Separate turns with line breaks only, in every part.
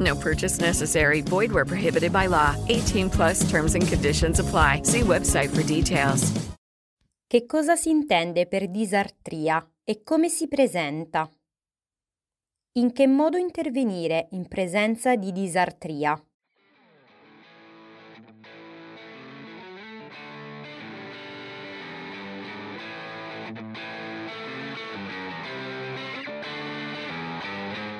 No purchase necessary. Void where prohibited by law. 18 plus terms and conditions apply. See website for details.
Che cosa si intende per disartria e come si presenta? In che modo intervenire in presenza di disartria?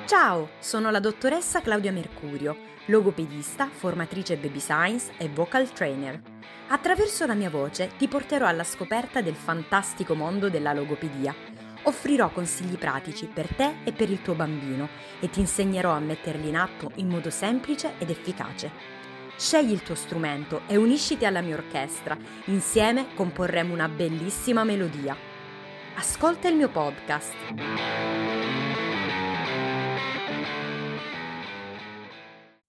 Ciao, sono la dottoressa Claudia Mercurio, logopedista, formatrice baby science e vocal trainer. Attraverso la mia voce ti porterò alla scoperta del fantastico mondo della logopedia. Offrirò consigli pratici per te e per il tuo bambino e ti insegnerò a metterli in atto in modo semplice ed efficace. Scegli il tuo strumento e unisciti alla mia orchestra. Insieme comporremo una bellissima melodia. Ascolta il mio podcast.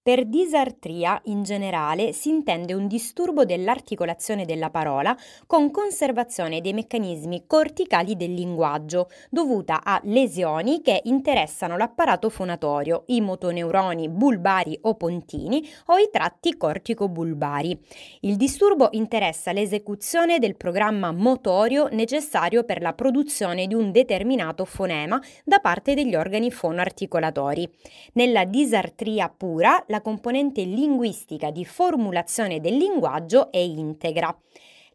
Per disartria in generale si intende un disturbo dell'articolazione della parola con conservazione dei meccanismi corticali del linguaggio, dovuta a lesioni che interessano l'apparato fonatorio, i motoneuroni bulbari o pontini o i tratti cortico-bulbari. Il disturbo interessa l'esecuzione del programma motorio necessario per la produzione di un determinato fonema da parte degli organi fonoarticolatori. Nella disartria pura, la componente linguistica di formulazione del linguaggio è integra.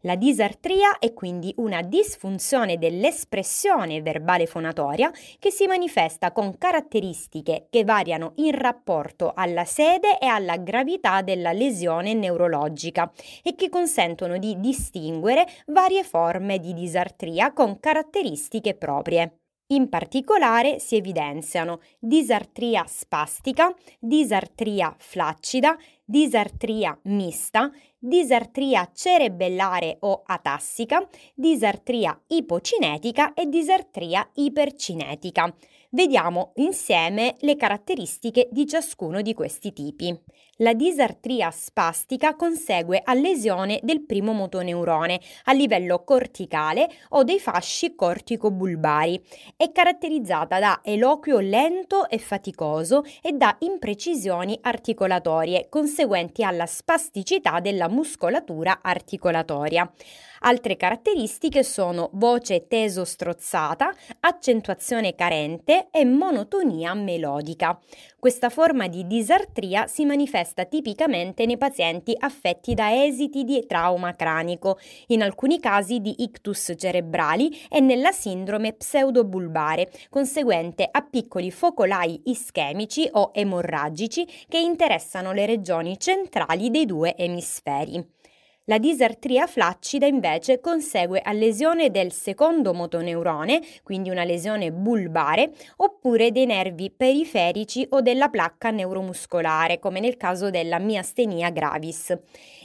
La disartria è quindi una disfunzione dell'espressione verbale fonatoria che si manifesta con caratteristiche che variano in rapporto alla sede e alla gravità della lesione neurologica e che consentono di distinguere varie forme di disartria con caratteristiche proprie. In particolare si evidenziano disartria spastica, disartria flaccida, disartria mista, disartria cerebellare o atassica, disartria ipocinetica e disartria ipercinetica. Vediamo insieme le caratteristiche di ciascuno di questi tipi. La disartria spastica consegue a lesione del primo motoneurone a livello corticale o dei fasci cortico-bulbari. È caratterizzata da eloquio lento e faticoso e da imprecisioni articolatorie conseguenti alla spasticità della muscolatura articolatoria. Altre caratteristiche sono voce teso-strozzata, accentuazione carente e monotonia melodica. Questa forma di disartria si manifesta tipicamente nei pazienti affetti da esiti di trauma cranico, in alcuni casi di ictus cerebrali e nella sindrome pseudobulbare, conseguente a piccoli focolai ischemici o emorragici che interessano le regioni centrali dei due emisferi. La disartria flaccida invece consegue a lesione del secondo motoneurone, quindi una lesione bulbare, oppure dei nervi periferici o della placca neuromuscolare, come nel caso della miastenia gravis.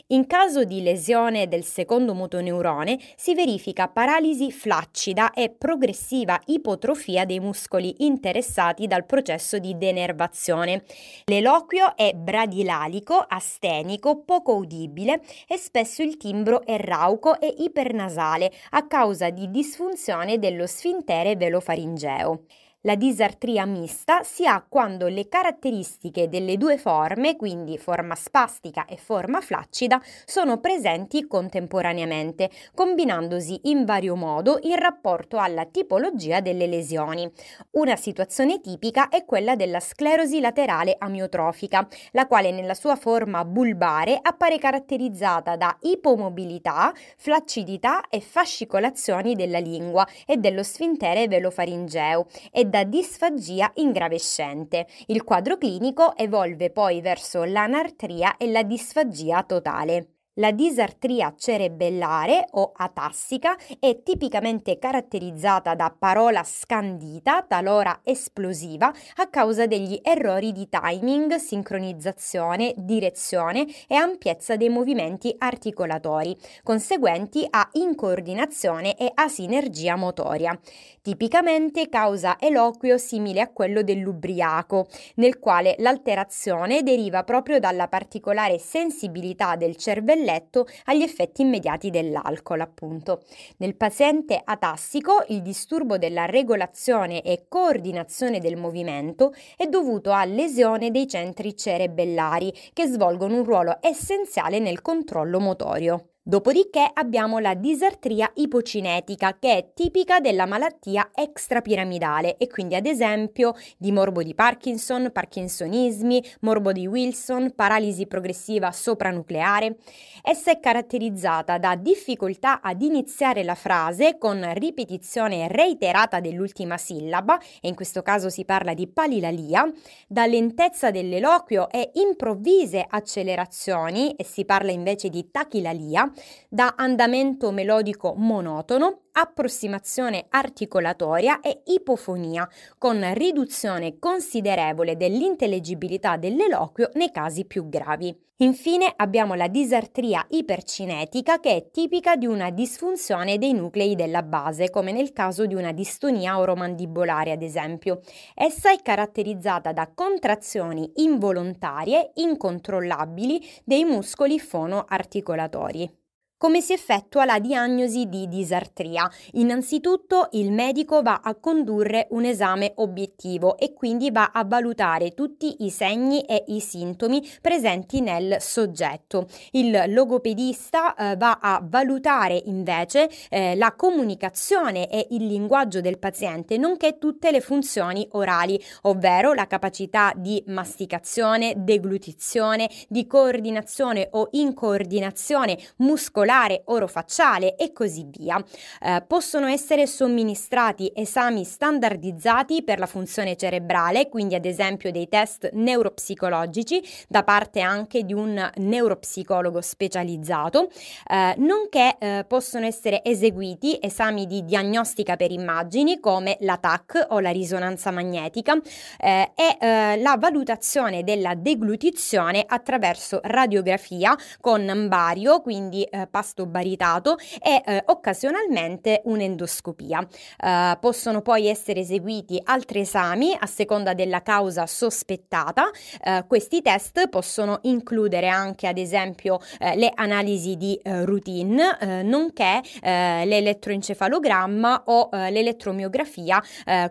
In caso di lesione del secondo motoneurone si verifica paralisi flaccida e progressiva ipotrofia dei muscoli interessati dal processo di denervazione. L'eloquio è bradilalico, astenico, poco udibile e spesso il timbro è rauco e ipernasale a causa di disfunzione dello sfintere velofaringeo. La disartria mista si ha quando le caratteristiche delle due forme, quindi forma spastica e forma flaccida, sono presenti contemporaneamente, combinandosi in vario modo in rapporto alla tipologia delle lesioni. Una situazione tipica è quella della sclerosi laterale amiotrofica, la quale nella sua forma bulbare appare caratterizzata da ipomobilità, flaccidità e fascicolazioni della lingua e dello sfintere velofaringeo e da disfagia ingravescente. Il quadro clinico evolve poi verso l'anartria e la disfagia totale. La disartria cerebellare o atassica è tipicamente caratterizzata da parola scandita, talora esplosiva, a causa degli errori di timing, sincronizzazione, direzione e ampiezza dei movimenti articolatori, conseguenti a incoordinazione e asinergia motoria. Tipicamente causa eloquio simile a quello dell'ubriaco, nel quale l'alterazione deriva proprio dalla particolare sensibilità del cervello letto agli effetti immediati dell'alcol, appunto. Nel paziente atassico il disturbo della regolazione e coordinazione del movimento è dovuto a lesione dei centri cerebellari che svolgono un ruolo essenziale nel controllo motorio. Dopodiché abbiamo la disartria ipocinetica che è tipica della malattia extrapiramidale e quindi ad esempio di morbo di Parkinson, parkinsonismi, morbo di Wilson, paralisi progressiva sopranucleare. Essa è caratterizzata da difficoltà ad iniziare la frase con ripetizione reiterata dell'ultima sillaba e in questo caso si parla di palilalia, da lentezza dell'eloquio e improvvise accelerazioni e si parla invece di tachilalia da andamento melodico monotono, approssimazione articolatoria e ipofonia, con riduzione considerevole dell'intellegibilità dell'eloquio nei casi più gravi. Infine abbiamo la disartria ipercinetica che è tipica di una disfunzione dei nuclei della base, come nel caso di una distonia oromandibolare ad esempio. Essa è caratterizzata da contrazioni involontarie, incontrollabili dei muscoli fonoarticolatori. Come si effettua la diagnosi di disartria? Innanzitutto il medico va a condurre un esame obiettivo e quindi va a valutare tutti i segni e i sintomi presenti nel soggetto. Il logopedista eh, va a valutare invece eh, la comunicazione e il linguaggio del paziente, nonché tutte le funzioni orali, ovvero la capacità di masticazione, deglutizione, di coordinazione o incoordinazione muscolare muscolare, orofacciale e così via. Eh, possono essere somministrati esami standardizzati per la funzione cerebrale, quindi ad esempio dei test neuropsicologici da parte anche di un neuropsicologo specializzato, eh, nonché eh, possono essere eseguiti esami di diagnostica per immagini come la TAC o la risonanza magnetica eh, e eh, la valutazione della deglutizione attraverso radiografia con ambario, quindi eh, pasto baritato e eh, occasionalmente un'endoscopia. Eh, possono poi essere eseguiti altri esami a seconda della causa sospettata. Eh, questi test possono includere anche ad esempio eh, le analisi di eh, routine, eh, nonché l'elettroencefalogramma o l'elettromiografia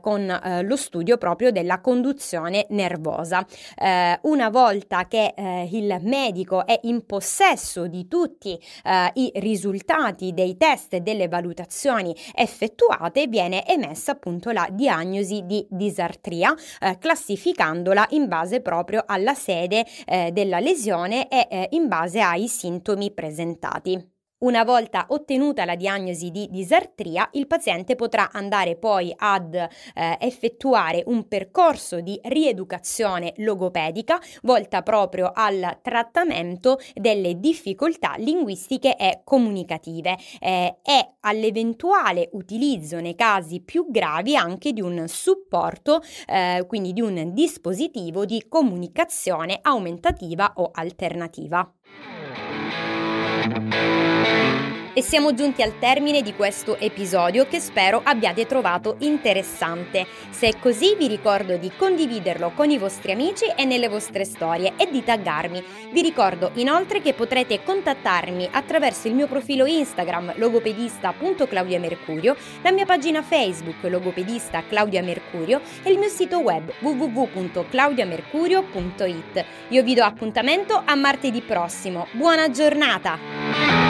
con lo studio proprio della conduzione nervosa. una volta che il medico è in possesso di tutti i risultati dei test e delle valutazioni effettuate viene emessa appunto la diagnosi di disartria eh, classificandola in base proprio alla sede eh, della lesione e eh, in base ai sintomi presentati. Una volta ottenuta la diagnosi di disartria, il paziente potrà andare poi ad eh, effettuare un percorso di rieducazione logopedica volta proprio al trattamento delle difficoltà linguistiche e comunicative eh, e all'eventuale utilizzo nei casi più gravi anche di un supporto, eh, quindi di un dispositivo di comunicazione aumentativa o alternativa. Thank you. E siamo giunti al termine di questo episodio che spero abbiate trovato interessante. Se è così vi ricordo di condividerlo con i vostri amici e nelle vostre storie e di taggarmi. Vi ricordo inoltre che potrete contattarmi attraverso il mio profilo Instagram logopedista.claudiamercurio, la mia pagina Facebook logopedista Claudia Mercurio e il mio sito web www.claudiamercurio.it. Io vi do appuntamento a martedì prossimo. Buona giornata!